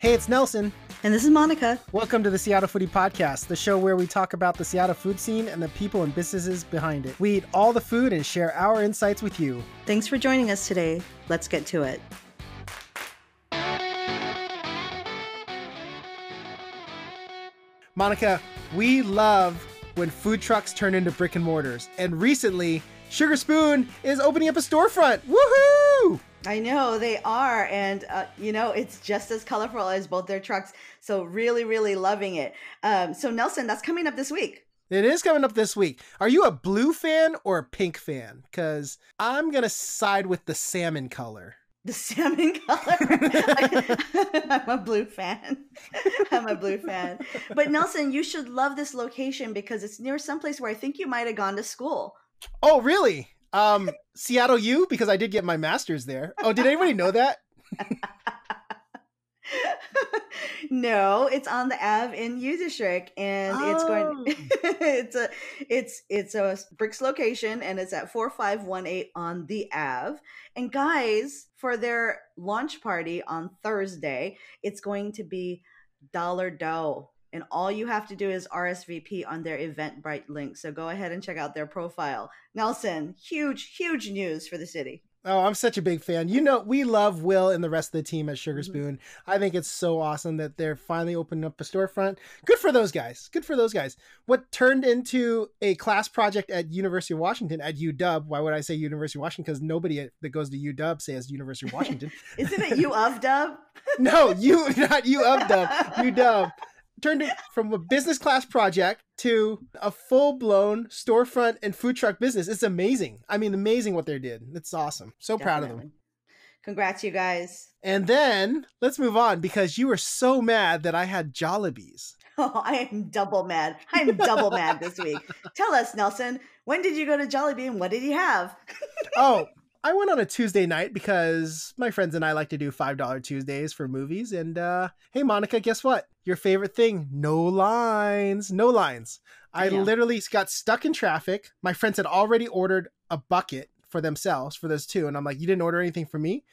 Hey, it's Nelson. And this is Monica. Welcome to the Seattle Foodie Podcast, the show where we talk about the Seattle food scene and the people and businesses behind it. We eat all the food and share our insights with you. Thanks for joining us today. Let's get to it. Monica, we love when food trucks turn into brick and mortars. And recently, Sugar Spoon is opening up a storefront. Woohoo! I know they are, and uh, you know it's just as colorful as both their trucks. So really, really loving it. Um, so Nelson, that's coming up this week. It is coming up this week. Are you a blue fan or a pink fan? Because I'm gonna side with the salmon color. The salmon color. I'm a blue fan. I'm a blue fan. But Nelson, you should love this location because it's near someplace where I think you might have gone to school. Oh, really? Um, Seattle U because I did get my master's there. Oh, did anybody know that? no, it's on the Ave in U District, and oh. it's going. it's a it's it's a Bricks location, and it's at four five one eight on the Ave. And guys, for their launch party on Thursday, it's going to be dollar dough and all you have to do is RSVP on their Eventbrite link. So go ahead and check out their profile. Nelson, huge, huge news for the city. Oh, I'm such a big fan. You know, we love Will and the rest of the team at Sugar mm-hmm. Spoon. Mm-hmm. I think it's so awesome that they're finally opening up a storefront. Good for those guys. Good for those guys. What turned into a class project at University of Washington at UW. Why would I say University of Washington? Because nobody that goes to UW says University of Washington. Isn't it U of Dub? no, you not U of Dub. UW turned it from a business class project to a full blown storefront and food truck business. It's amazing. I mean, amazing what they did. It's awesome. So Definitely. proud of them. Congrats, you guys. And then let's move on because you were so mad that I had Jollibees. Oh, I am double mad. I'm double mad this week. Tell us, Nelson, when did you go to Jollibee and what did you have? oh, I went on a Tuesday night because my friends and I like to do $5 Tuesdays for movies. And uh, hey, Monica, guess what? Your favorite thing no lines. No lines. I yeah. literally got stuck in traffic. My friends had already ordered a bucket for themselves for those two. And I'm like, you didn't order anything for me?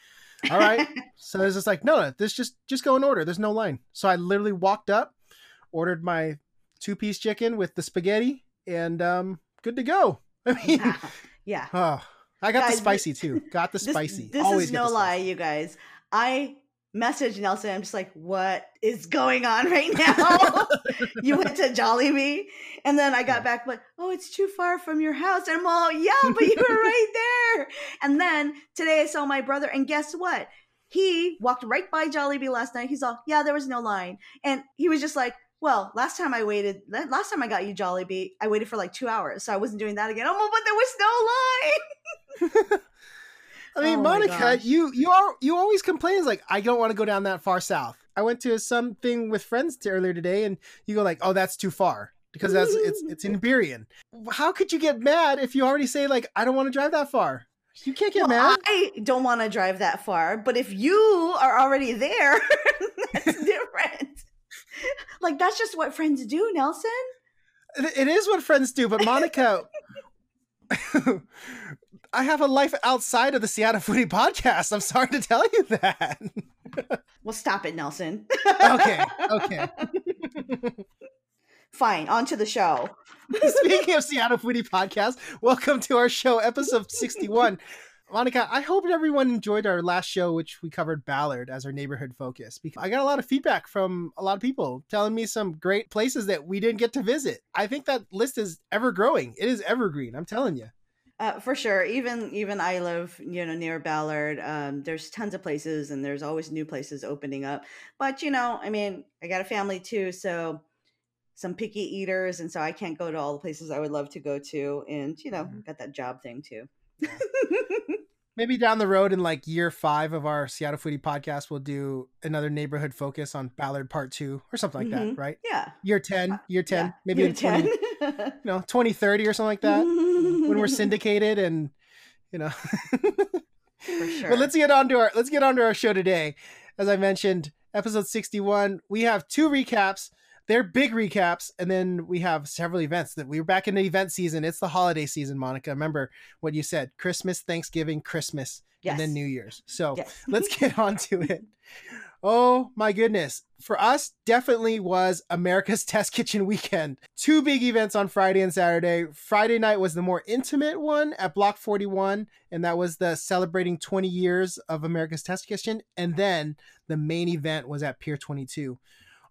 All right. so it's just like, no, no, this just just go in order. There's no line. So I literally walked up, ordered my two piece chicken with the spaghetti, and um, good to go. I mean, yeah. yeah. Oh, I got guys, the spicy too. Got the spicy. This Always is no lie, you guys. I messaged Nelson. I'm just like, what is going on right now? you went to Jolly Jollibee, and then I got back like, oh, it's too far from your house. And I'm all, yeah, but you were right there. And then today I saw my brother, and guess what? He walked right by Jollibee last night. He's all, yeah, there was no line, and he was just like, well, last time I waited, last time I got you Jollibee, I waited for like two hours, so I wasn't doing that again. Oh, but there was no line. I mean, oh Monica, you you are you always complain like I don't want to go down that far south. I went to something with friends earlier today, and you go like, "Oh, that's too far." Because that's it's it's in Burien. How could you get mad if you already say like I don't want to drive that far? You can't get well, mad. I don't want to drive that far, but if you are already there, that's different. like that's just what friends do, Nelson. It is what friends do, but Monica, I have a life outside of the Seattle Foodie podcast. I'm sorry to tell you that. well, stop it, Nelson. okay. Okay. Fine. On to the show. Speaking of Seattle Foodie podcast, welcome to our show, episode 61. Monica, I hope everyone enjoyed our last show, which we covered Ballard as our neighborhood focus. Because I got a lot of feedback from a lot of people telling me some great places that we didn't get to visit. I think that list is ever growing. It is evergreen. I'm telling you. Uh, for sure. Even even I live, you know, near Ballard. Um, there's tons of places, and there's always new places opening up. But you know, I mean, I got a family too, so some picky eaters, and so I can't go to all the places I would love to go to. And you know, mm-hmm. got that job thing too. Yeah. Maybe down the road in like year five of our Seattle Foodie podcast, we'll do another neighborhood focus on Ballard Part Two or something like mm-hmm. that, right? Yeah. Year ten, uh, year ten, yeah. maybe year 20, 10. you know, twenty thirty or something like that, when we're syndicated and you know. For sure. But let's get on to our let's get on to our show today. As I mentioned, episode sixty one, we have two recaps they're big recaps, and then we have several events that we are back in the event season. It's the holiday season, Monica. Remember what you said: Christmas, Thanksgiving, Christmas, yes. and then New Year's. So yes. let's get on to it. Oh my goodness. For us, definitely was America's Test Kitchen weekend. Two big events on Friday and Saturday. Friday night was the more intimate one at Block 41, and that was the celebrating 20 years of America's Test Kitchen. And then the main event was at Pier 22.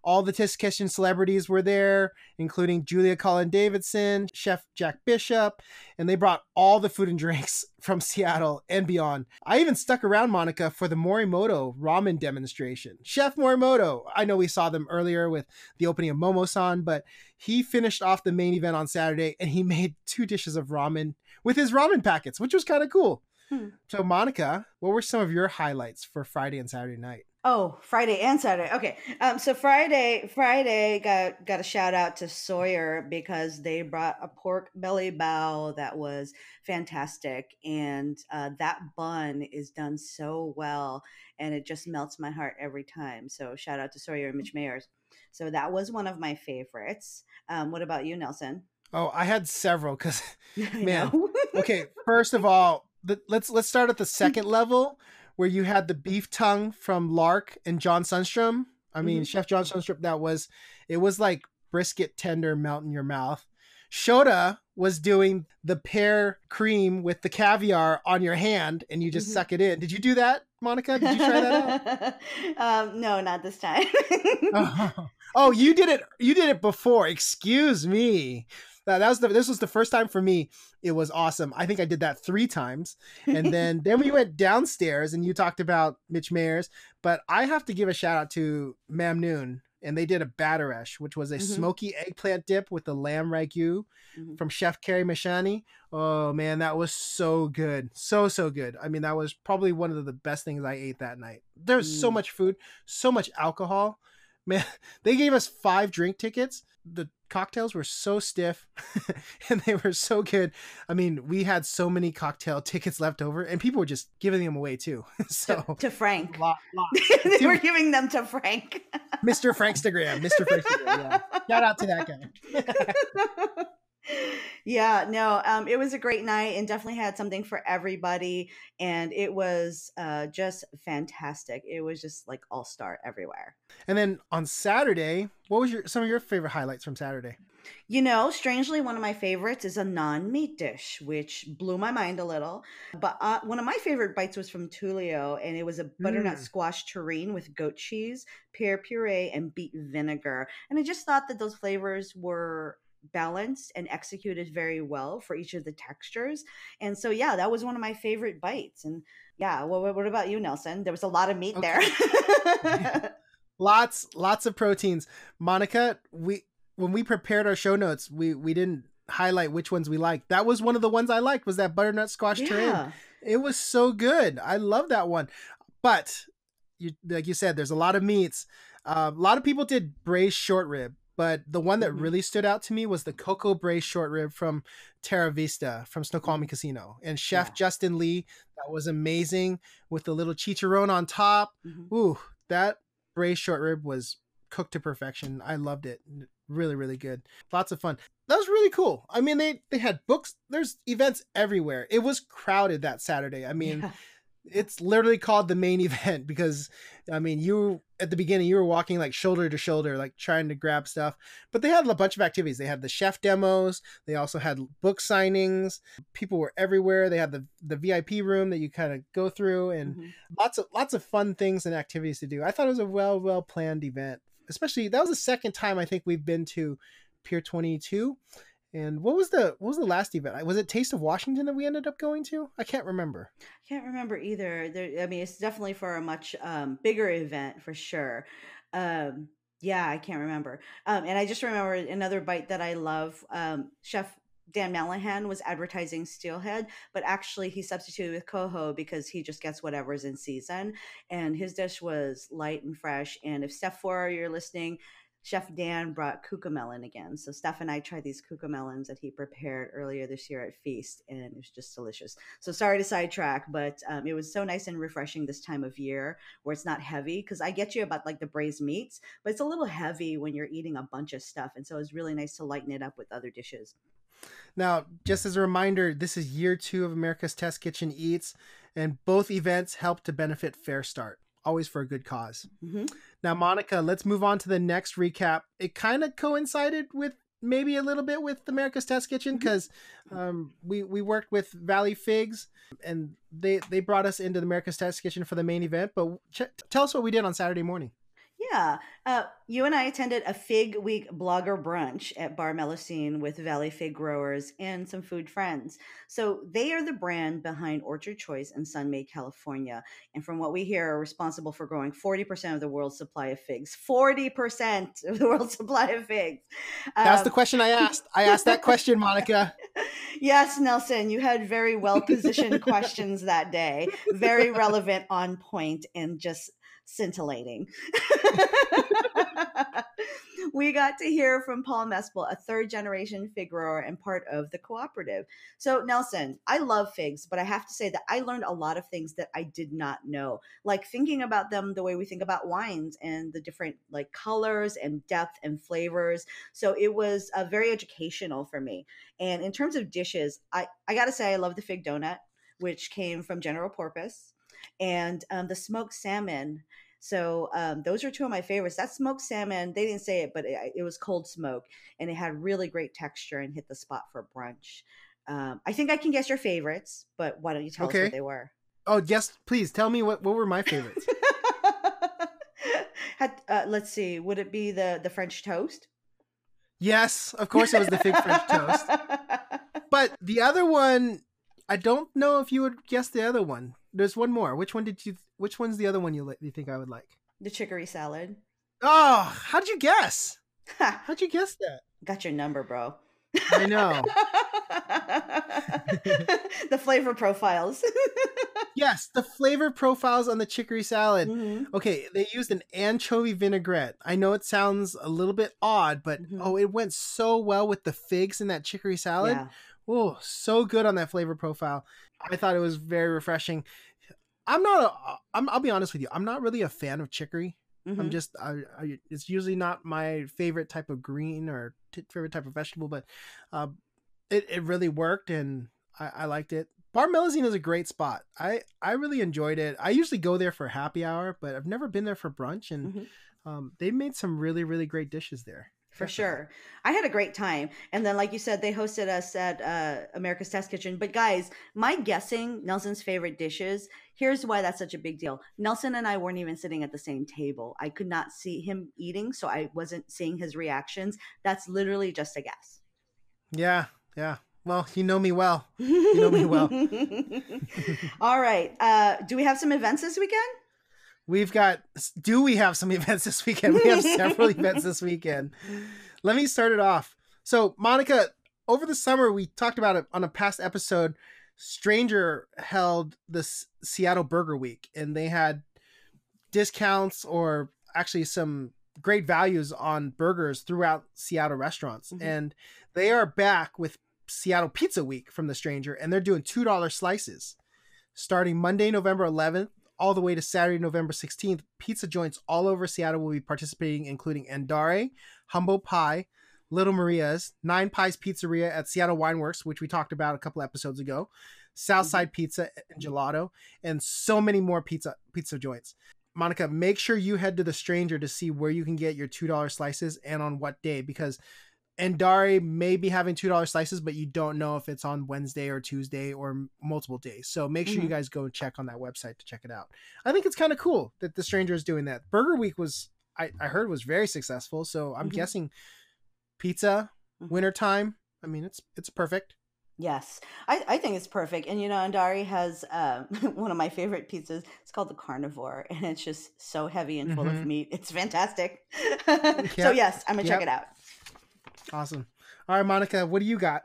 All the Test Kitchen celebrities were there, including Julia Collin Davison, Chef Jack Bishop, and they brought all the food and drinks from Seattle and beyond. I even stuck around Monica for the Morimoto ramen demonstration. Chef Morimoto, I know we saw them earlier with the opening of Momo-san, but he finished off the main event on Saturday and he made two dishes of ramen with his ramen packets, which was kind of cool. Hmm. So, Monica, what were some of your highlights for Friday and Saturday night? Oh, Friday and Saturday. Okay. Um, so Friday, Friday got got a shout out to Sawyer because they brought a pork belly bow that was fantastic, and uh, that bun is done so well, and it just melts my heart every time. So shout out to Sawyer and Mitch Mayers. So that was one of my favorites. Um, what about you, Nelson? Oh, I had several because man. okay, first of all, the, let's let's start at the second level where you had the beef tongue from Lark and John Sundstrom. I mean, mm-hmm. Chef John Sundstrom, that was, it was like brisket tender melt in your mouth. Shota was doing the pear cream with the caviar on your hand and you just mm-hmm. suck it in. Did you do that, Monica? Did you try that out? um, no, not this time. oh. oh, you did it. You did it before. Excuse me that, that was the this was the first time for me. It was awesome. I think I did that three times, and then then we went downstairs and you talked about Mitch Mayers, but I have to give a shout out to Mamnoon and they did a badaresh, which was a mm-hmm. smoky eggplant dip with the lamb ragu mm-hmm. from Chef Carrie Mashaney. Oh man, that was so good, so so good. I mean, that was probably one of the best things I ate that night. There's mm. so much food, so much alcohol. Man, they gave us five drink tickets. The cocktails were so stiff and they were so good. I mean, we had so many cocktail tickets left over and people were just giving them away too. so to, to Frank. Lot, lot. they were giving them to Frank. Mr. Frankstagram. Mr. Frankstagram. Yeah. Shout out to that guy yeah no um, it was a great night and definitely had something for everybody and it was uh, just fantastic it was just like all star everywhere and then on saturday what was your some of your favorite highlights from saturday you know, strangely, one of my favorites is a non meat dish, which blew my mind a little. But uh, one of my favorite bites was from Tulio, and it was a butternut mm. squash terrine with goat cheese, pear puree, and beet vinegar. And I just thought that those flavors were balanced and executed very well for each of the textures. And so, yeah, that was one of my favorite bites. And yeah, what, what about you, Nelson? There was a lot of meat okay. there. lots, lots of proteins. Monica, we when we prepared our show notes, we we didn't highlight which ones we liked. That was one of the ones I liked. Was that butternut squash yeah. It was so good. I love that one. But you, like you said, there's a lot of meats. Uh, a lot of people did braised short rib. But the one that mm-hmm. really stood out to me was the cocoa braised short rib from Terra Vista from Snoqualmie mm-hmm. Casino. And Chef yeah. Justin Lee, that was amazing with the little chicharron on top. Mm-hmm. Ooh, that braised short rib was cooked to perfection. I loved it. Really, really good. Lots of fun. That was really cool. I mean, they they had books. There's events everywhere. It was crowded that Saturday. I mean, yeah it's literally called the main event because I mean you at the beginning you were walking like shoulder to shoulder like trying to grab stuff. But they had a bunch of activities. They had the chef demos. They also had book signings. People were everywhere. They had the the VIP room that you kind of go through and mm-hmm. lots of lots of fun things and activities to do. I thought it was a well well planned event especially that was the second time I think we've been to Pier 22 and what was the what was the last event? Was it Taste of Washington that we ended up going to? I can't remember. I can't remember either. There, I mean, it's definitely for a much um, bigger event for sure. Um, yeah, I can't remember. Um, and I just remember another bite that I love. Um, Chef Dan Malahan was advertising Steelhead, but actually he substituted with coho because he just gets whatever's in season. And his dish was light and fresh. And if Steph Four, you're listening, Chef Dan brought cucamelon again. So Steph and I tried these cucamelons that he prepared earlier this year at Feast, and it was just delicious. So sorry to sidetrack, but um, it was so nice and refreshing this time of year where it's not heavy. Because I get you about like the braised meats, but it's a little heavy when you're eating a bunch of stuff, and so it was really nice to lighten it up with other dishes. Now, just as a reminder, this is year two of America's Test Kitchen Eats, and both events help to benefit FareStart. Always for a good cause. hmm Now, Monica, let's move on to the next recap. It kind of coincided with maybe a little bit with America's Test Kitchen because um, we we worked with Valley Figs and they they brought us into the America's Test Kitchen for the main event. But ch- tell us what we did on Saturday morning. Yeah. Uh, you and I attended a Fig Week blogger brunch at Bar Melusine with Valley Fig growers and some food friends. So they are the brand behind Orchard Choice in Sun-Maid, California. And from what we hear, are responsible for growing 40% of the world's supply of figs. 40% of the world's supply of figs. That's the Um, question I asked. I asked that question, Monica. yes, Nelson, you had very well positioned questions that day, very relevant, on point, and just scintillating. we got to hear from Paul Mespel, a third generation fig grower and part of the cooperative. So, Nelson, I love figs, but I have to say that I learned a lot of things that I did not know, like thinking about them the way we think about wines and the different like colors and depth and flavors. So, it was uh, very educational for me. And in terms of dishes, I, I got to say, I love the fig donut, which came from General Porpoise, and um, the smoked salmon. So um, those are two of my favorites. That smoked salmon, they didn't say it, but it, it was cold smoke, and it had really great texture and hit the spot for brunch. Um, I think I can guess your favorites, but why don't you tell us Okay. what they were? Oh, yes, please tell me what, what were my favorites. Had, uh, let's see. Would it be the the French toast? yes, of course it was the fig French toast. But the other one, I don't know if you would guess the other one. There's one more. Which one did you? Which one's the other one you li- you think I would like? the chicory salad. Oh, how did you guess? How'd you guess that? Got your number, bro. I know. the flavor profiles. yes, the flavor profiles on the chicory salad. Mhm. Okay, they used an anchovy vinaigrette. I know it sounds a little bit odd, but Mhm. oh, it went so well with the figs in that chicory salad. Yeah. Oh, so good on that flavor profile. I thought it was very refreshing. I'm not a. I'm, I'll be honest with you. I'm not really a fan of chicory. I'm Mhm. just. I, I, it's usually not my favorite type of green or t- favorite type of vegetable, but uh, it it really worked and I, I liked it. Bar Melusine is a great spot. I I really enjoyed it. I usually go there for happy hour, but I've never been there for brunch, and Mhm. um, they made some really really great dishes there. For sure. I had a great time. And then, like you said, they hosted us at uh, America's Test Kitchen. But, guys, my guessing Nelson's favorite dishes, here's why that's such a big deal. Nelson and I weren't even sitting at the same table. I could not see him eating, so I wasn't seeing his reactions. That's literally just a guess. Yeah, yeah. Well, you know me well. know me well. All right. Uh, do we have some events this weekend? We've got. Do we have some events this weekend? We have several events this weekend. Let me start it off. So, Monica, over the summer, we talked about it on a past episode. Stranger held the S- Seattle Burger Week, and they had discounts or actually some great values on burgers throughout Seattle restaurants. Mhm. And they are back with Seattle Pizza Week from the Stranger, and they're doing $2 slices starting Monday, November 11th, all the way to Saturday, November 16th. Pizza joints all over Seattle will be participating, including Andare, Humble Pie, Little Maria's, Nine Pies Pizzeria at Seattle Wineworks, which we talked about a couple episodes ago, Southside mm-hmm. Pizza and Gelato, and so many more pizza pizza joints. Monica, make sure you head to the Stranger to see where you can get your two dollar slices and on what day, because Andare may be having two dollar slices, but you don't know if it's on Wednesday or Tuesday or m- multiple days. So make sure you Mhm. guys go and check on that website to check it out. I think it's kind of cool that the Stranger is doing that. Burger Week was I, I heard was very successful, so I'm Mhm. guessing pizza Mhm. wintertime. I mean, it's it's perfect. Yes, I, I think it's perfect. And you know, Andari has um, one of my favorite pizzas. It's called the Carnivore, and it's just so heavy and full of meat. It's fantastic. so yes, I'm gonna check it out. Awesome. All right, Monica, what do you got?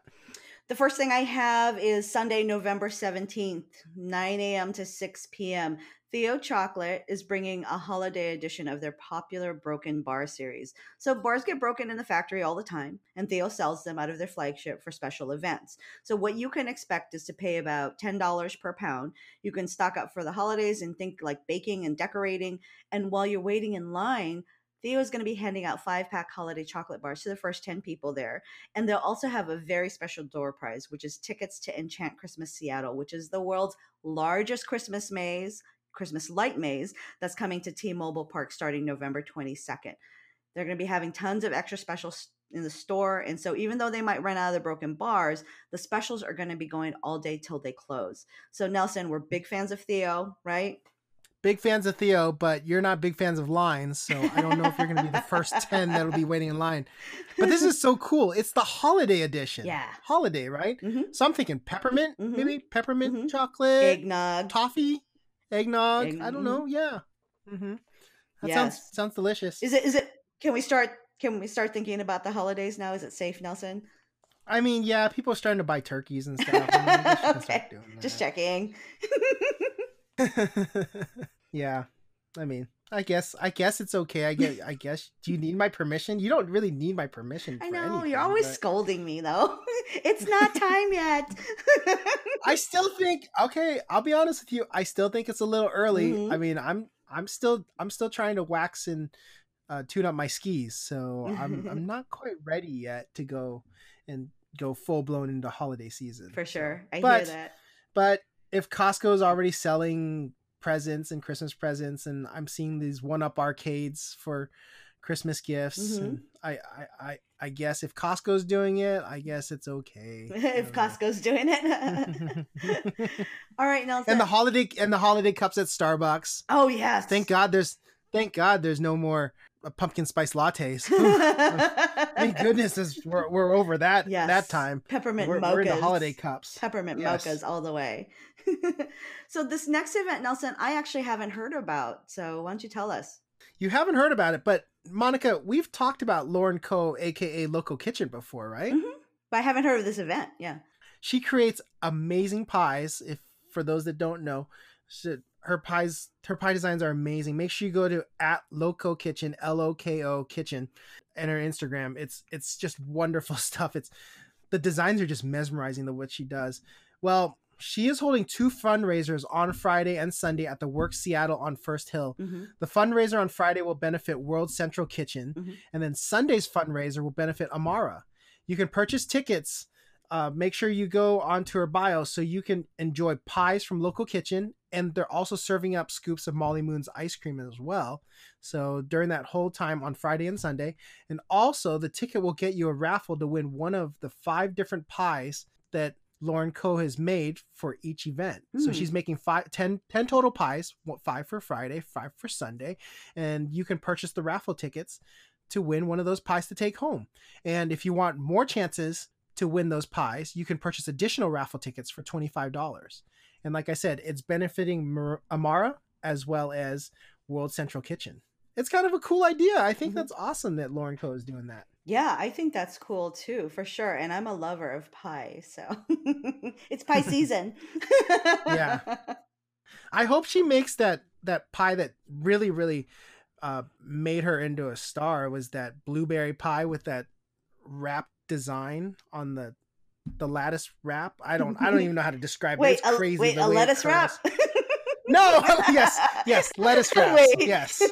The first thing I have is Sunday, November 17th, 9 a.m. to 6 p.m. Theo Chocolate is bringing a holiday edition of their popular Broken Bar series. So, bars get broken in the factory all the time, and Theo sells them out of their flagship for special events. So, what you can expect is to pay about $10 per pound. You can stock up for the holidays and think like baking and decorating. And while you're waiting in line, Theo is going to be handing out five pack holiday chocolate bars to the first 10 people there. And they'll also have a very special door prize, which is tickets to Enchant Christmas Seattle, which is the world's largest Christmas maze Christmas Light Maze that's coming to T-Mobile Park starting November 22nd. They're going to be having tons of extra specials in the store. And so even though they might run out of the broken bars, the specials are going to be going all day till they close. So Nelson, we're big fans of Theo, right? Big fans of Theo, but you're not big fans of lines, so I don't know if you're going to be the first 10 that'll be waiting in line. But this is so cool. It's the holiday edition. Yeah. Holiday, right? Mhm. So I'm thinking peppermint, Mhm. maybe peppermint Mhm. chocolate, Eggnog. toffee, eggnog. Egg- I don't know. Yeah. hmm That Yes. sounds sounds delicious. Is it is it can we start can we start thinking about the holidays now? Is it safe, Nelson? I mean, yeah, people are starting to buy turkeys and stuff. I mean, they should start Okay, Just checking. yeah. I mean, I guess I guess it's okay. I get I guess do you need my permission? You don't really need my permission I know anything, you're always but scolding me though. it's not time yet. I still think okay, I'll be honest with you. I still think it's a little early. Mhm. I mean, I'm I'm still I'm still trying to wax and uh, tune up my skis, so I'm I'm not quite ready yet to go and go full blown into holiday season. For sure. I But- hear that. But if Costco is already selling presents and Christmas presents, and I'm seeing these one up arcades for Christmas gifts, Mhm. and I, I, I, I guess if Costco's doing it, I guess it's okay. If. Costco's doing it. All right, Nelson. and the holiday and the holiday cups at Starbucks. oh yes. Thank God there's thank God there's no more pumpkin spice lattes. Thank goodness this, we're, we're over that Yes. that time. Peppermint We're, mochas. we're in the holiday cups. Peppermint Yes. mochas all the way. so this next event, Nelson, I actually haven't heard about. So why don't you tell us? You haven't heard about it, but Monica, we've talked about Lauren Ko, aka Loko Kitchen, before, right? Mhm. But I haven't heard of this event. Yeah. She creates amazing pies. If for those that don't know, she, her pies, her pie designs are amazing. Make sure you go to at Loco Kitchen, L O K O Kitchen, and her Instagram. It's it's just wonderful stuff. It's the designs are just mesmerizing. The what she does. Well, she is holding two fundraisers on Friday and Sunday at the Work Seattle on First Hill. Mm-hmm. The fundraiser on Friday will benefit World Central Kitchen, Mhm. and then Sunday's fundraiser will benefit Amara. You can purchase tickets. Uh, make sure you go onto her bio so you can enjoy pies from local kitchen, and they're also serving up scoops of Molly Moon's ice cream as well. So during that whole time on Friday and Sunday, and also the ticket will get you a raffle to win one of the five different pies that Lauren Ko has made for each event. So Hmm. she's making five, 10, 10 total pies, five for Friday, five for Sunday, and you can purchase the raffle tickets to win one of those pies to take home. And if you want more chances to win those pies, you can purchase additional raffle tickets for $25. And like I said, it's benefiting Mar- Amara as well as World Central Kitchen. It's kind of a cool idea. I think Mhm. that's awesome that Lauren Ko is doing that. Yeah, I think that's cool too, for sure. And I'm a lover of pie, so it's pie season. Yeah. I hope she makes that that pie that really really uh, made her into a star was that blueberry pie with that wrap design on the the lattice wrap. I don't I don't even know how to describe it. Wait, It's a, crazy. wait, the a way it lettuce wrap? No, yes, yes, lettuce wraps. Wait. Yes.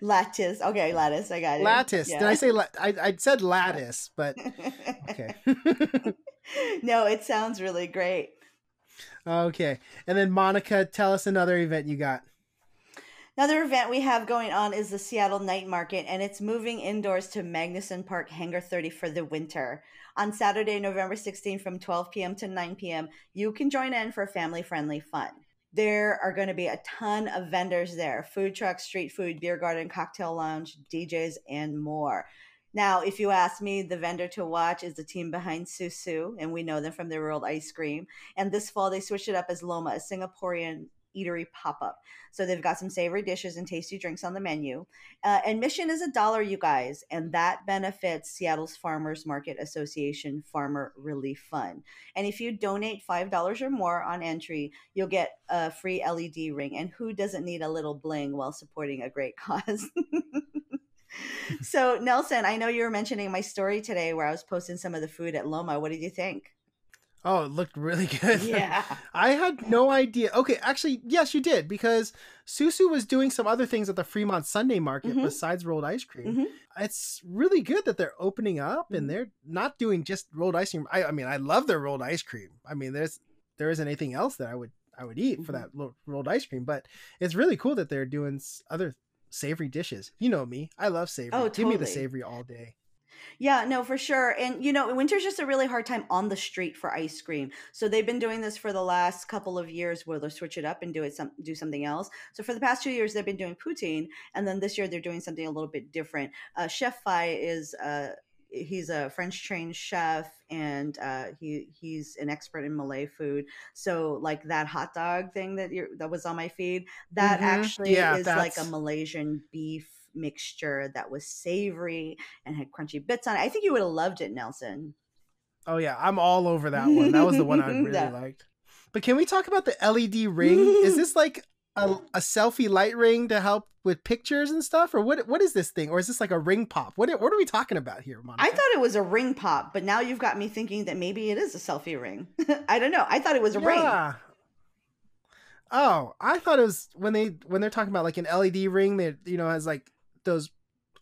lattice. Okay, lattice. I got it. Lattice. Yeah. Did I say la- I I said lattice, but okay. no, it sounds really great. okay. And then Monica, tell us another event you got. Another event we have going on is the Seattle Night Market, and it's moving indoors to Magnuson Park Hangar 30 for the winter. On Saturday, November 16th from 12 p.m. to 9 p.m., you can join in for family friendly fun. There are going to be a ton of vendors there food trucks, street food, beer garden, cocktail lounge, DJs, and more. Now, if you ask me, the vendor to watch is the team behind Susu, and we know them from their rolled ice cream. And this fall, they switched it up as Loma, a Singaporean eatery pop up. So they've got some savory dishes and tasty drinks on the menu. Uh, admission is a dollar, you guys, and that benefits Seattle's Farmers Market Association Farmer Relief Fund. And if you donate $5 or more on entry, you'll get a free LED ring. And who doesn't need a little bling while supporting a great cause? so, Nelson, I know you were mentioning my story today where I was posting some of the food at Loma. What did you think? Oh, it looked really good. Yeah. I had no idea. Okay, actually, yes, you did because Susu was doing some other things at the Fremont Sunday Market Mhm. besides rolled ice cream. Mhm. It's really good that they're opening up and they're not doing just rolled ice cream. I, I mean, I love their rolled ice cream. I mean, there's there isn't anything else that I would I would eat for Mhm. that rolled ice cream. But it's really cool that they're doing other savory dishes. You know me, I love savory. Oh, Give me the savory all day. Yeah, no, for sure. And you know, winter's just a really hard time on the street for ice cream. So they've been doing this for the last couple of years where they'll switch it up and do it some do something else. So for the past two years they've been doing poutine and then this year they're doing something a little bit different. Uh Chef Fi is uh he's a French trained chef and uh he he's an expert in Malay food. So like that hot dog thing that you that was on my feed, that Mhm. actually Yeah, is like a Malaysian beef mixture that was savory and had crunchy bits on it. I think you would have loved it, Nelson. Oh yeah, I'm all over that one. That was the one I really Yeah. liked. But can we talk about the LED ring? Is this like a, a selfie light ring to help with pictures and stuff, or what? What is this thing, or is this like a ring pop? What What are we talking about here, Monica? I thought it was a ring pop, but now you've got me thinking that maybe it is a selfie ring. I don't know. I thought it was a ring. Oh, I thought it was when they when they're talking about like an LED ring that you know has like those.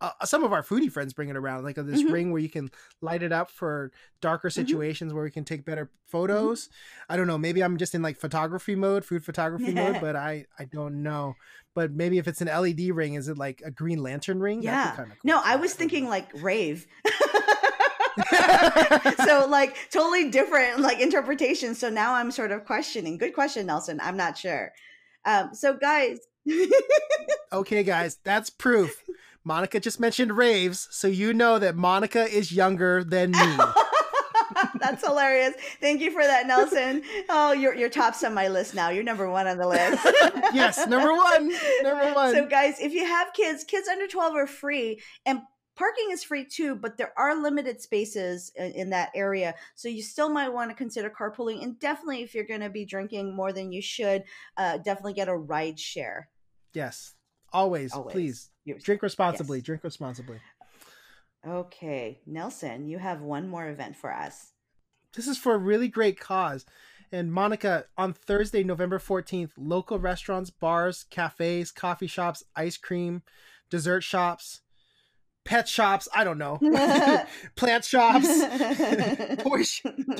Uh, some of our foodie friends bring it around, like uh, this Mhm. ring where you can light it up for darker Mm-hmm. situations where we can take better photos. I don't know. Maybe I'm just in like photography mode, food photography mode, but I I don't know. But maybe if it's an LED ring, is it like a Green Lantern ring? Yeah. cool. No, I was thinking like rave. so like totally different like interpretation. So now I'm sort of questioning. Good question, Nelson. I'm not sure. Um, so guys, Okay, guys, that's proof. Monica just mentioned raves, so you know that Monica is younger than me. That's hilarious. Thank you for that, Nelson. Oh, you're you're tops on my list now. You're number one on the list. yes, number one. Number one. So, guys, if you have kids, kids under 12 are free, and parking is free too. But there are limited spaces in, in that area, so you still might want to consider carpooling. And definitely, if you're going to be drinking more than you should, uh, definitely get a ride share. yes, always, Always. please drink responsibly. Yes. Drink responsibly. Okay, Nelson, you have one more event for us. This is for a really great cause. And Monica, on Thursday, November 14th, local restaurants, bars, cafes, coffee shops, ice cream, dessert shops, pet shops, I don't know, plant shops, toy,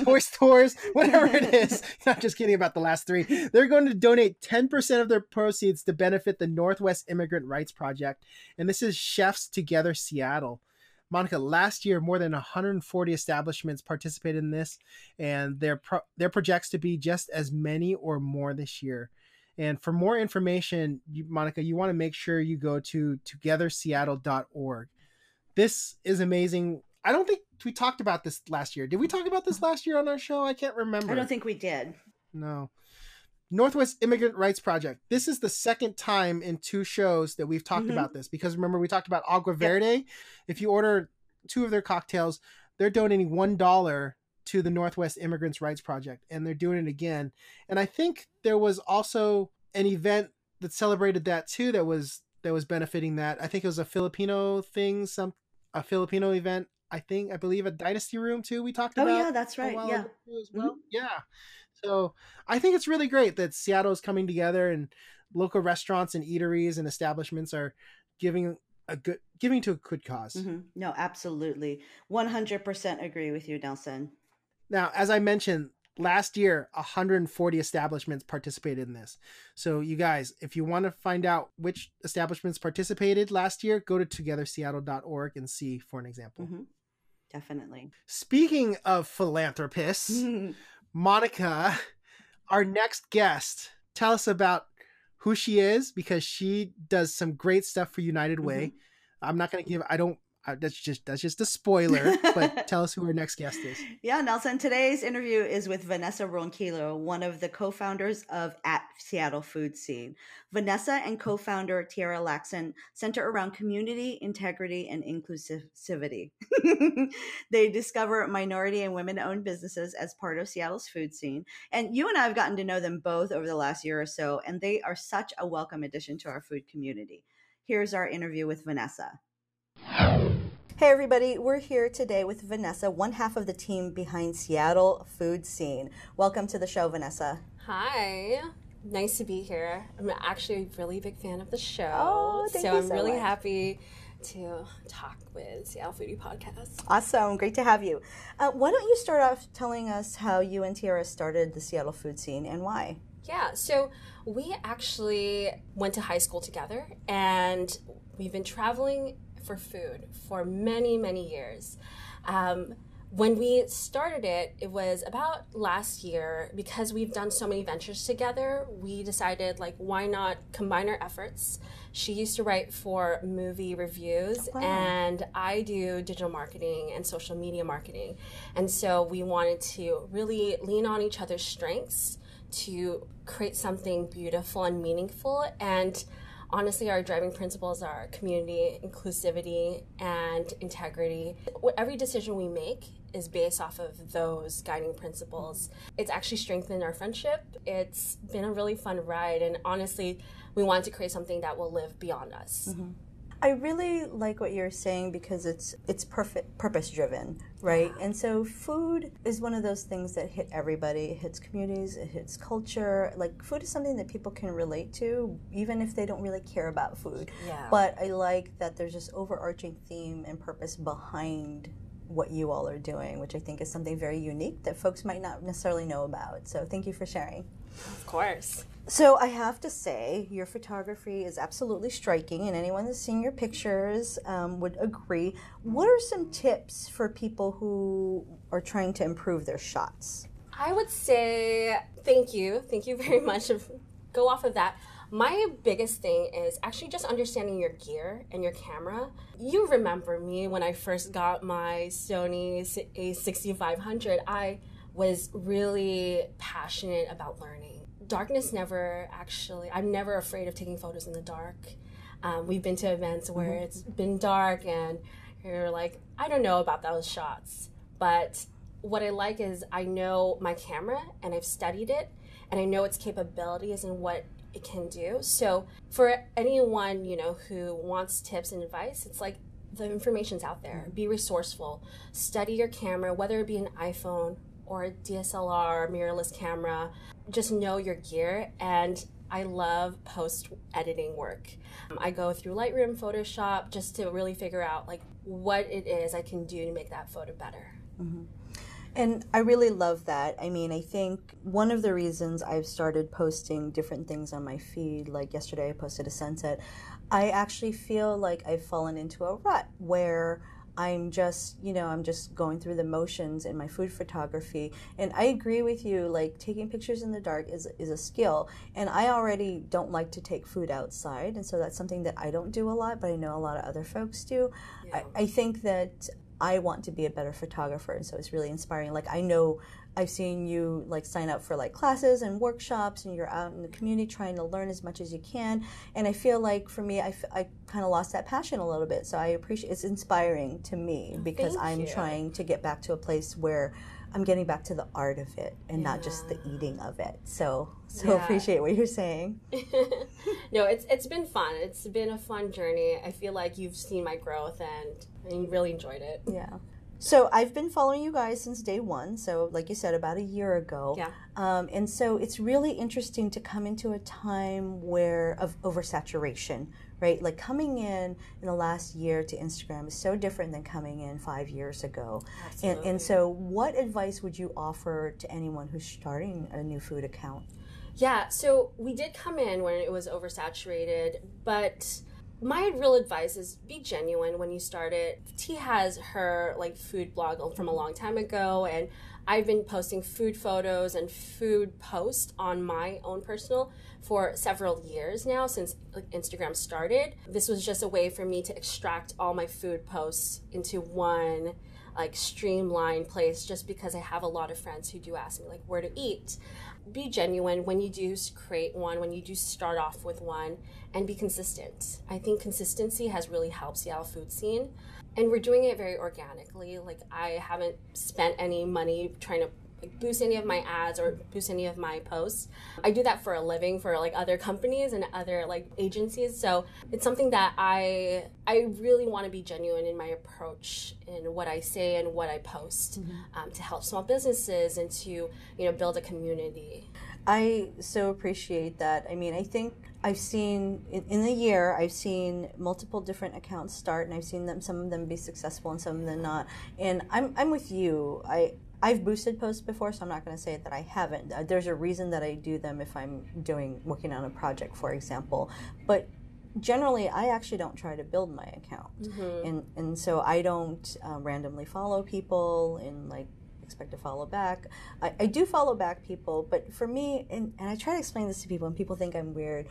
toy stores, whatever it is. I'm just kidding about the last three. They're going to donate 10% of their proceeds to benefit the Northwest Immigrant Rights Project. And this is Chefs Together Seattle. Monica, last year more than 140 establishments participated in this, and their pro- their projects to be just as many or more this year. And for more information, you, Monica, you want to make sure you go to togetherseattle.org. This is amazing. I don't think we talked about this last year. Did we talk about this last year on our show? I can't remember. I don't think we did. No. Northwest Immigrant Rights Project. This is the second time in two shows that we've talked Mhm. about this because remember we talked about Agua Verde. If you order two of their cocktails, they're donating one dollar to the Northwest Immigrants Rights Project, and they're doing it again. And I think there was also an event that celebrated that too. That was that was benefiting that. I think it was a Filipino thing, some a Filipino event. I think I believe a Dynasty Room too. We talked Oh about Oh yeah, that's right. Yeah. as well. Yeah. So I think it's really great that Seattle is coming together and local restaurants and eateries and establishments are giving a good giving to a good because hmm No, absolutely. 100% agree with you, Nelson. Now, as I mentioned, last year 140 establishments participated in this. So you guys, if you want to find out which establishments participated last year, go to togetherseattle.org and see for an example. hmm Definitely. Speaking of philanthropists, Monica, our next guest, tell us about who she is because she does some great stuff for United Way. I'm not going to give I don't I, that's just that's just a spoiler, but tell us who our next guest is. Yeah, Nelson. Today's interview is with Vanessa Ronquillo, one of the co-founders of At Seattle Food Scene. Vanessa and co-founder Tiara Laxon center around community, integrity, and inclusivity. they discover minority and women-owned businesses as part of Seattle's food scene. And you and I have gotten to know them both over the last year or so, and they are such a welcome addition to our food community. Here's our interview with Vanessa. Hey, everybody, we're here today with Vanessa, one half of the team behind Seattle Food Scene. Welcome to the show, Vanessa. Hi. Nice to be here. I'm actually a really big fan of the show. Oh, thank so you I'm so really much. happy to talk with Seattle Foodie Podcast. Awesome, great to have you. Uh, why don't you start off telling us how you and Tiara started the Seattle Food Scene and why? Yeah, so we actually went to high school together and we've been traveling for food for many, many years. Um, when we started it, it was about last year because we've done so many ventures together. We decided, like, why not combine our efforts? She used to write for movie reviews, wow. and I do digital marketing and social media marketing. And so we wanted to really lean on each other's strengths to create something beautiful and meaningful. And honestly, our driving principles are community, inclusivity, and integrity. Every decision we make is based off of those guiding principles. It's actually strengthened our friendship. It's been a really fun ride, and honestly, we want to create something that will live beyond us. Mm-hmm. I really like what you're saying because it's it's perfect purpose driven, right? And so food is one of those things that hit everybody. It hits communities, it hits culture. Like food is something that people can relate to even if they don't really care about food. Yeah. But I like that there's this overarching theme and purpose behind what you all are doing, which I think is something very unique that folks might not necessarily know about. So thank you for sharing. Of course. So I have to say, your photography is absolutely striking, and anyone that's seen your pictures um, would agree. What are some tips for people who are trying to improve their shots? I would say thank you. Thank you very much. Go off of that. My biggest thing is actually just understanding your gear and your camera. You remember me when I first got my Sony A6500. I was really passionate about learning. Darkness never actually, I'm never afraid of taking photos in the dark. Um, we've been to events where mm-hmm. it's been dark and you're like, I don't know about those shots. But what I like is I know my camera and I've studied it and I know its capabilities and what it can do. So for anyone, you know, who wants tips and advice, it's like the information's out there. Be resourceful. Study your camera, whether it be an iPhone or DSLR mirrorless camera. Just know your gear and I love post editing work. I go through Lightroom, Photoshop just to really figure out like what it is I can do to make that photo better. Mm-hmm. And I really love that. I mean, I think one of the reasons I've started posting different things on my feed, like yesterday I posted a sunset, I actually feel like I've fallen into a rut where I'm just, you know, I'm just going through the motions in my food photography. And I agree with you, like taking pictures in the dark is, is a skill. And I already don't like to take food outside. And so that's something that I don't do a lot, but I know a lot of other folks do. Yeah. I, I think that I want to be a better photographer, and so it's really inspiring. Like I know I've seen you like sign up for like classes and workshops, and you're out in the community trying to learn as much as you can. And I feel like for me, I, f- I kind of lost that passion a little bit. So I appreciate it's inspiring to me because Thank I'm you. trying to get back to a place where I'm getting back to the art of it and yeah. not just the eating of it. So so yeah. appreciate what you're saying. no, it's it's been fun. It's been a fun journey. I feel like you've seen my growth and I really enjoyed it. Yeah. So I've been following you guys since day one. So like you said, about a year ago. Yeah. Um, and so it's really interesting to come into a time where of oversaturation, right? Like coming in in the last year to Instagram is so different than coming in five years ago. Absolutely. And, and so, what advice would you offer to anyone who's starting a new food account? Yeah. So we did come in when it was oversaturated, but my real advice is be genuine when you start it. T has her like food blog from a long time ago, and I've been posting food photos and food posts on my own personal for several years now since Instagram started. This was just a way for me to extract all my food posts into one like streamlined place just because I have a lot of friends who do ask me like where to eat be genuine when you do create one, when you do start off with one, and be consistent. I think consistency has really helped Seattle food scene. And we're doing it very organically. Like, I haven't spent any money trying to like boost any of my ads or boost any of my posts. I do that for a living for like other companies and other like agencies. So it's something that I I really want to be genuine in my approach in what I say and what I post mm-hmm. um, to help small businesses and to you know build a community. I so appreciate that. I mean, I think I've seen in, in, the year I've seen multiple different accounts start, and I've seen them some of them be successful and some of them not. And I'm I'm with you. I I've boosted posts before, so I'm not going to say that I haven't. Uh, There's a reason that I do them if I'm doing working on a project, for example. But generally, I actually don't try to build my account, and and so I don't uh, randomly follow people and like expect to follow back. I, I do follow back people, but for me, and, and I try to explain this to people, and people think I'm weird.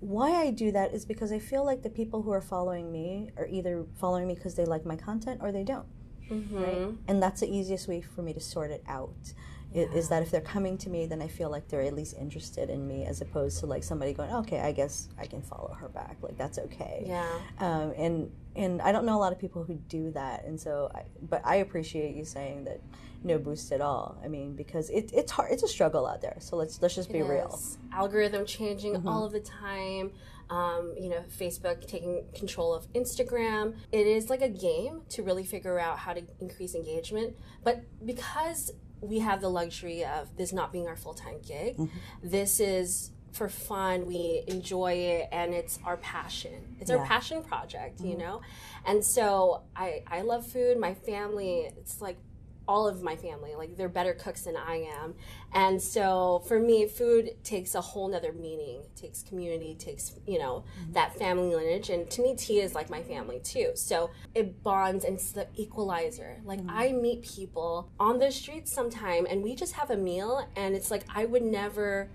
Why I do that is because I feel like the people who are following me are either following me because they like my content or they don't right? And that's the easiest way for me to sort it out. i- Is that if they're coming to me, then I feel like they're at least interested in me, as opposed to like somebody going, "Okay, I guess I can follow her back. Like that's okay." Yeah. Um, and and I don't know a lot of people who do that, and so, I, but I appreciate you saying that no boost at all. I mean, because it, it's hard, it's a struggle out there. So let's let's just be real. Algorithm changing mm-hmm. all of the time. Um, you know, Facebook taking control of Instagram. It is like a game to really figure out how to increase engagement. But because we have the luxury of this not being our full time gig, mm-hmm. this is for fun. We enjoy it, and it's our passion. It's our passion project, you mm-hmm. know. And so I I love food. My family, it's like all of my family. Like they're better cooks than i am. And so for me food takes a whole nother meaning. It takes community takes you know mm-hmm. that family lineage. And to me tea is like my family too. So it bonds and it's the equalizer. Like mm-hmm. i meet people on the streets sometime and we just have a meal and it's like i would never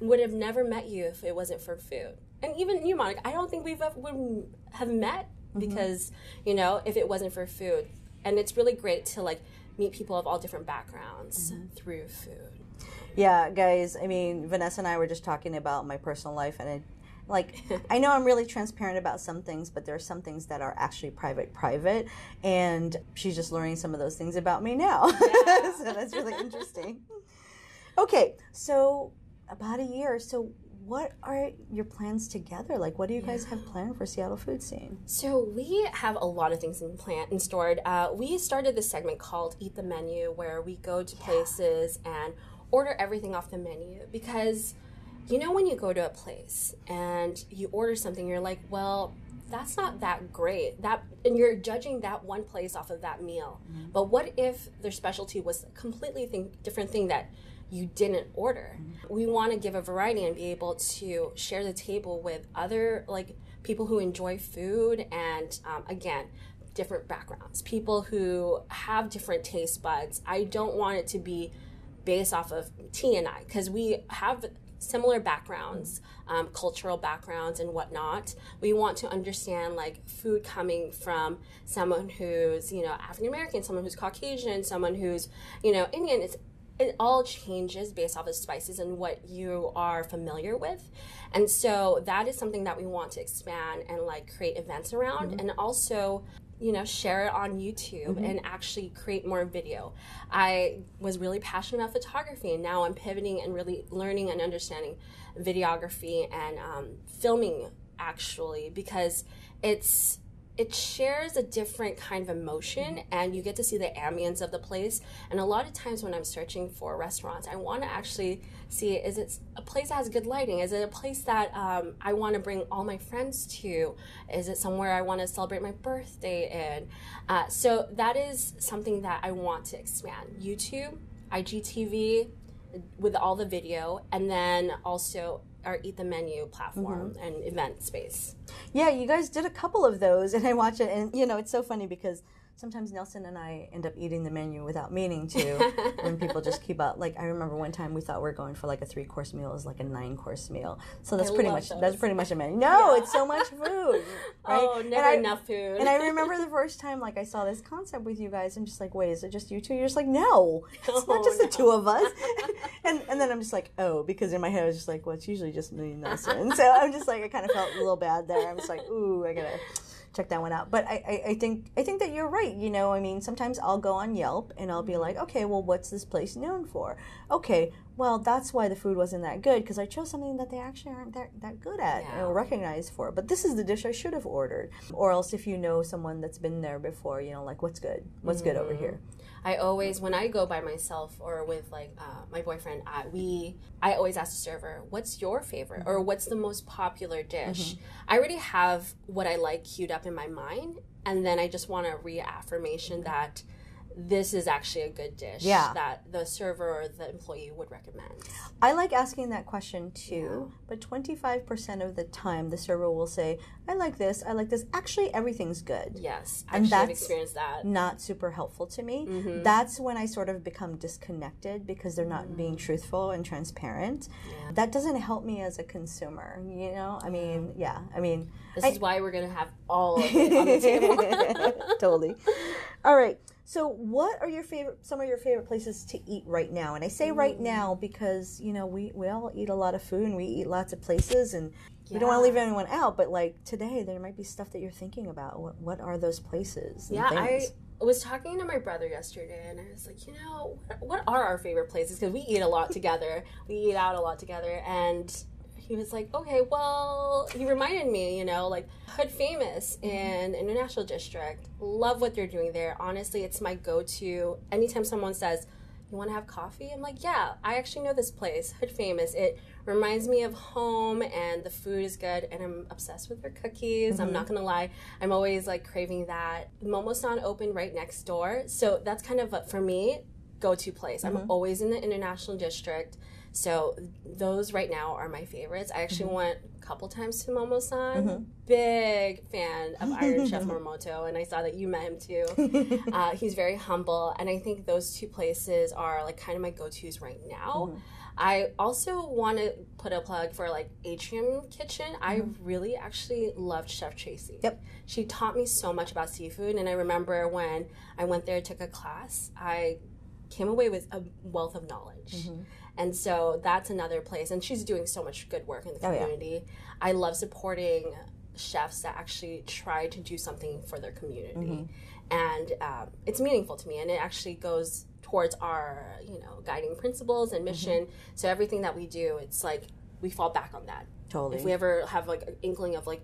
would have never met you if it wasn't for food. And even you monica i don't think we've ever would have met mm-hmm. because you know if it wasn't for food. And it's really great to like meet people of all different backgrounds mm-hmm. through food. Yeah, guys. I mean, Vanessa and I were just talking about my personal life, and it, like, I know I'm really transparent about some things, but there are some things that are actually private, private, and she's just learning some of those things about me now. so that's really interesting. Okay, so about a year. So, what are your plans together? Like, what do you guys have planned for Seattle food scene? So we have a lot of things in plant and stored. Uh, we started this segment called Eat the Menu, where we go to places and order everything off the menu because you know when you go to a place and you order something, you're like, well. That's not that great. That and you're judging that one place off of that meal. But what if their specialty was a completely thing, different thing that you didn't order. We want to give a variety and be able to share the table with other like people who enjoy food and um, again different backgrounds, people who have different taste buds. I don't want it to be based off of T and I because we have similar backgrounds, um, cultural backgrounds, and whatnot. We want to understand like food coming from someone who's you know African American, someone who's Caucasian, someone who's you know Indian. It's it all changes based off of spices and what you are familiar with. And so that is something that we want to expand and like create events around and also you know share it on youtube and actually create more video. I was really passionate about photography and now i'm pivoting and really learning and understanding videography and um, filming actually because it's it shares a different kind of emotion and you get to see the ambience of the place. And a lot of times when i'm searching for restaurants i want to actually see is it a place that has good lighting? Is it a place that um, i want to bring all my friends to? Is it somewhere i want to celebrate my birthday in? Uh, so that is something that i want to expand. Youtube igtv with all the video and then also our eat the menu platform mm-hmm. and event space. Yeah, you guys did a couple of those, and I watch it, and you know, it's so funny because sometimes Nelson and I end up eating the menu without meaning to when people just keep up. Like I remember one time we thought we are going for like a three course meal is like a nine course meal. So that's I pretty much those. that's pretty much a menu. No, it's so much food. Right? oh never I- enough food And I remember the first time like I saw this concept with you guys, I'm just like, wait, is it just you two? You're just like, no, it's Oh, not just the two of us. and and then I'm just like, oh, because in my head I was just like, well, it's usually just me and Nelson. so I'm just like, I kind of felt a little bad there. I'm just like, ooh, I gotta check that one out. But I, I, I think I think that you're right. You know, I mean, sometimes I'll go on Yelp and I'll be mm-hmm. like, okay, well, what's this place known for? Okay, well, that's why the food wasn't that good because I chose something that they actually aren't that, that good at Yeah. or recognized for. But this is the dish I should have ordered. Or else, if you know someone that's been there before, you know, like what's good, what's good over mm-hmm. here. I always, when I go by myself or with like uh, my boyfriend, I, we, I always ask the server, "What's your favorite?" or "What's the most popular dish?" I already have what I like queued up in my mind, and then I just want a reaffirmation that this is actually a good dish Yeah. that the server or the employee would recommend. I like asking that question too, but 25% of the time the server will say, I like this, I like this. Actually, everything's good. Yes, I And that's- experienced that. Not super helpful to me. Mm-hmm. That's when I sort of become disconnected because they're not Mm. being truthful and transparent. That doesn't help me as a consumer, you know? I mean, yeah, I mean, This is why we're gonna have all of it on the table. totally. All right. So, what are your favorite? Some of your favorite places to eat right now? And I say right mm. now because you know we we all eat a lot of food and we eat lots of places, and we don't want to leave anyone out. But like today, there might be stuff that you're thinking about. What what are those places? Yeah, I things? was talking to my brother yesterday, and I was like, you know, what, what are our favorite places? Because we eat a lot together. We eat out a lot together, and he was like, okay, well, he reminded me, you know, like Hood Famous mm-hmm. in International District. Love what they're doing there. Honestly, it's my go-to. Anytime someone says, you want to have coffee? I'm like, yeah, I actually know this place, Hood Famous. It reminds me of home, and the food is good, and I'm obsessed with their cookies. I'm mm-hmm. not gonna lie, I'm always like craving that. Momosan open right next door, so that's kind of a, for me go-to place. I'm mm-hmm. always in the International District, so those right now are my favorites. I actually mm-hmm. went a couple times to Momosan. Mm-hmm. Big fan of Iron Chef Morimoto, and I saw that you met him too. Uh, he's very humble, and I think those two places are like kind of my go-to's right now. Mm-hmm. I also want to put a plug for like Atrium Kitchen. I really actually loved Chef Tracy. Yep. She taught me so much about seafood, and I remember when I went there, took a class, I came away with a wealth of knowledge. And so that's another place. And she's doing so much good work in the Oh, yeah. community. I love supporting chefs that actually try to do something for their community. Mm-hmm. And um, it's meaningful to me. And it actually goes towards our, you know, guiding principles and mm-hmm. mission. So everything that we do, it's like we fall back on that. totally. If we ever have like an inkling of like,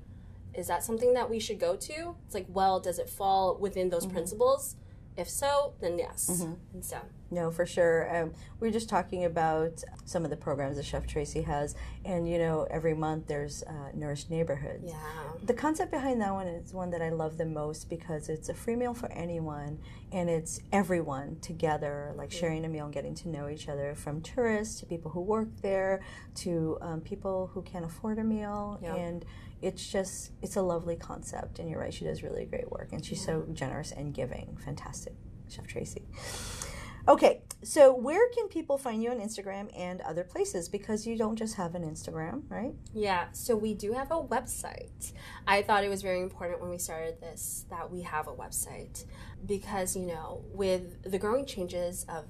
is that something that we should go to? It's like, well, does it fall within those mm-hmm. principles? If so, then yes. And so, No, for sure. Um, we are just talking about some of the programs that Chef Tracy has, and you know, every month there's uh, Nourished Neighborhoods. yeah. The concept behind that one is one that I love the most because it's a free meal for anyone and it's everyone together, like sharing a meal and getting to know each other from tourists to people who work there to um, people who can't afford a meal. Yeah. And it's just, it's a lovely concept. And you're right, she does really great work and she's so generous and giving. Fantastic, Chef Tracy. Okay, so where can people find you on Instagram and other places? Because you don't just have an Instagram, right? Yeah, so we do have a website. I thought it was very important when we started this that we have a website because, you know, with the growing changes of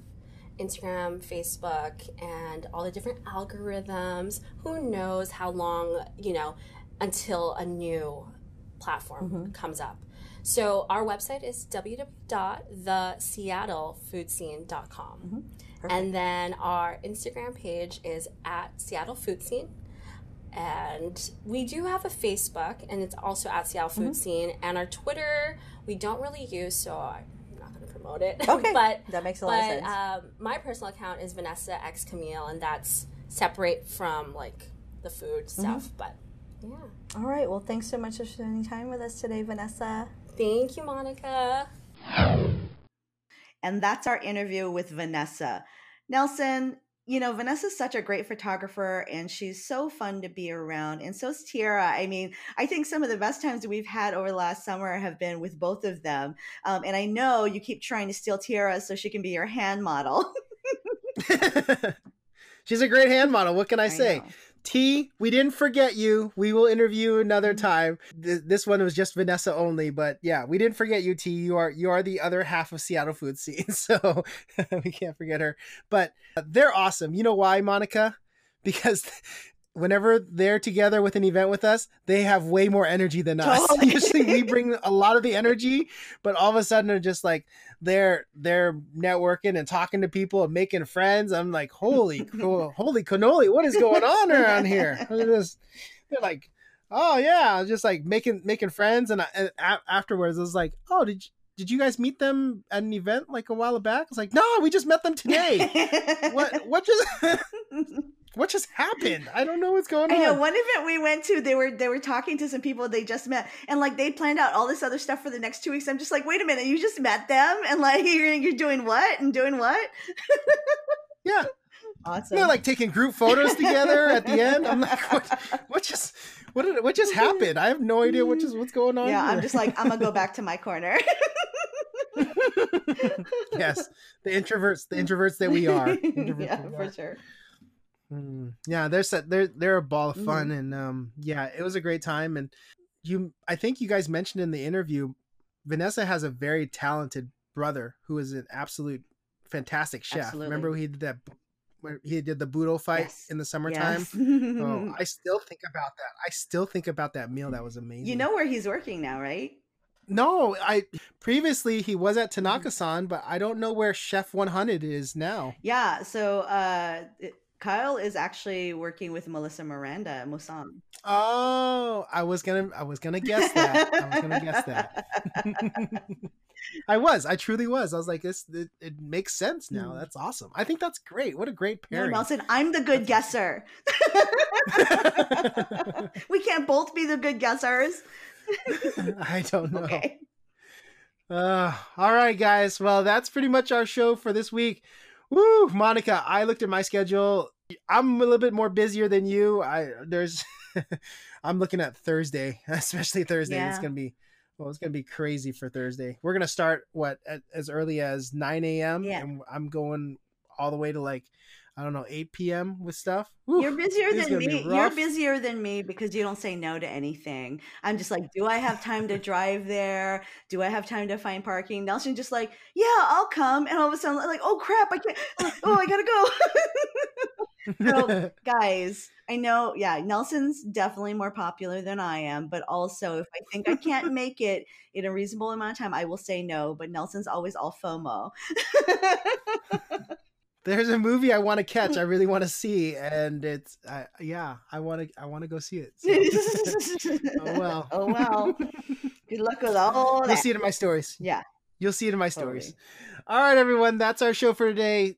Instagram, Facebook, and all the different algorithms, who knows how long, you know, until a new platform mm-hmm. comes up. So our website is www.theseattlefoodScene.com. And then our Instagram page is at Seattle Food Scene. And we do have a Facebook, and it's also at Seattle Food Scene. And our Twitter, we don't really use, so I'm not going to promote it. Okay, but that makes a lot of but, sense. Um, my personal account is Vanessa X Camille, and that's separate from like the food Mm-hmm. stuff. But yeah, All right. Well, thanks so much for spending time with us today, Vanessa. Thank you, Monica. And that's our interview with Vanessa. Nelson, you know, Vanessa's such a great photographer and she's so fun to be around. And so is Tiara. I mean, I think some of the best times we've had over the last summer have been with both of them. Um, and I know you keep trying to steal Tiara so she can be your hand model. She's a great hand model. What can I I say? know. T, we didn't forget you. We will interview another Mm-hmm. time. Th- this one was just Vanessa only, but yeah, we didn't forget you, T. You are you are the other half of Seattle food scene, so we can't forget her. But they're awesome. You know why, Monica? Because whenever they're together with an event with us, they have way more energy than us. Totally. Usually, we bring a lot of the energy, but all of a sudden, they're just like they're they're networking and talking to people and making friends. I'm like, holy, holy cannoli, what is going on around here? They're, just- they're like, oh yeah, just like making making friends. And, I, and a- afterwards, I was like, oh, did you, did you guys meet them at an event like a while back? I was like, no, we just met them today. what what just? What just happened? I don't know what's going on. I know one event we went to, they were they were talking to some people they just met, and like they planned out all this other stuff for the next two weeks. I'm just like, wait a minute, you just met them, and like you're you're doing what and doing what? yeah, Awesome. they're like taking group photos together at the end. I'm like, what? What just? What did? What just happened? I have no idea what just what's going on. yeah, I'm just like I'm gonna go back to my corner. yes, the introverts, the introverts that we are. Yeah, we for sure. Mm, yeah, they're set. They're they're a ball of fun, Mm-hmm. and um, yeah, it was a great time. And you, I think you guys mentioned in the interview, Vanessa has a very talented brother who is an absolute fantastic chef. Remember Absolutely. he did that? Where he did the boodle fight Yes. in the summertime. Yes. Oh, I still think about that. I still think about that meal. That was amazing. you know where he's working now, right? No, I previously he was at Tanaka-san, but I don't know where Chef 100 is now. Yeah. So uh, Kyle is actually working with Melissa Miranda at Musang. Oh, I was gonna, I was gonna guess that. I was gonna guess that. I was, I truly was. I was like, this, it, it makes sense now. Mm. That's awesome. I think that's great. What a great no, pairing. Nelson, I'm the good guesser. we can't both be the good guessers. I don't know. Okay. Uh, all right, guys. Well, that's pretty much our show for this week. Woo, Monica, I looked at my schedule. I'm a little bit more busier than you. I there's I'm looking at Thursday, especially Thursday. It's gonna be well, it's gonna be crazy for Thursday. We're gonna start what at, as early as 9 a.m. Yeah. and I'm going all the way to like I don't know 8 p.m. with stuff. Woo, You're busier than me. You're busier than me because you don't say no to anything. I'm just like, do I have time to drive there? Do I have time to find parking? Nelson just like, yeah, I'll come. And all of a sudden, like, oh crap, I can't. Oh, oh I gotta go. so, guys, I know, yeah, Nelson's definitely more popular than I am, but also if I think I can't make it in a reasonable amount of time, I will say no. But Nelson's always all FOMO. There's a movie I want to catch. I really want to see, and it's uh, yeah, I want to I want to go see it. So. Oh, well. Oh well. Good luck with all You'll see it in my stories. Yeah. You'll see it in my stories. Totally. All right, everyone. That's our show for today.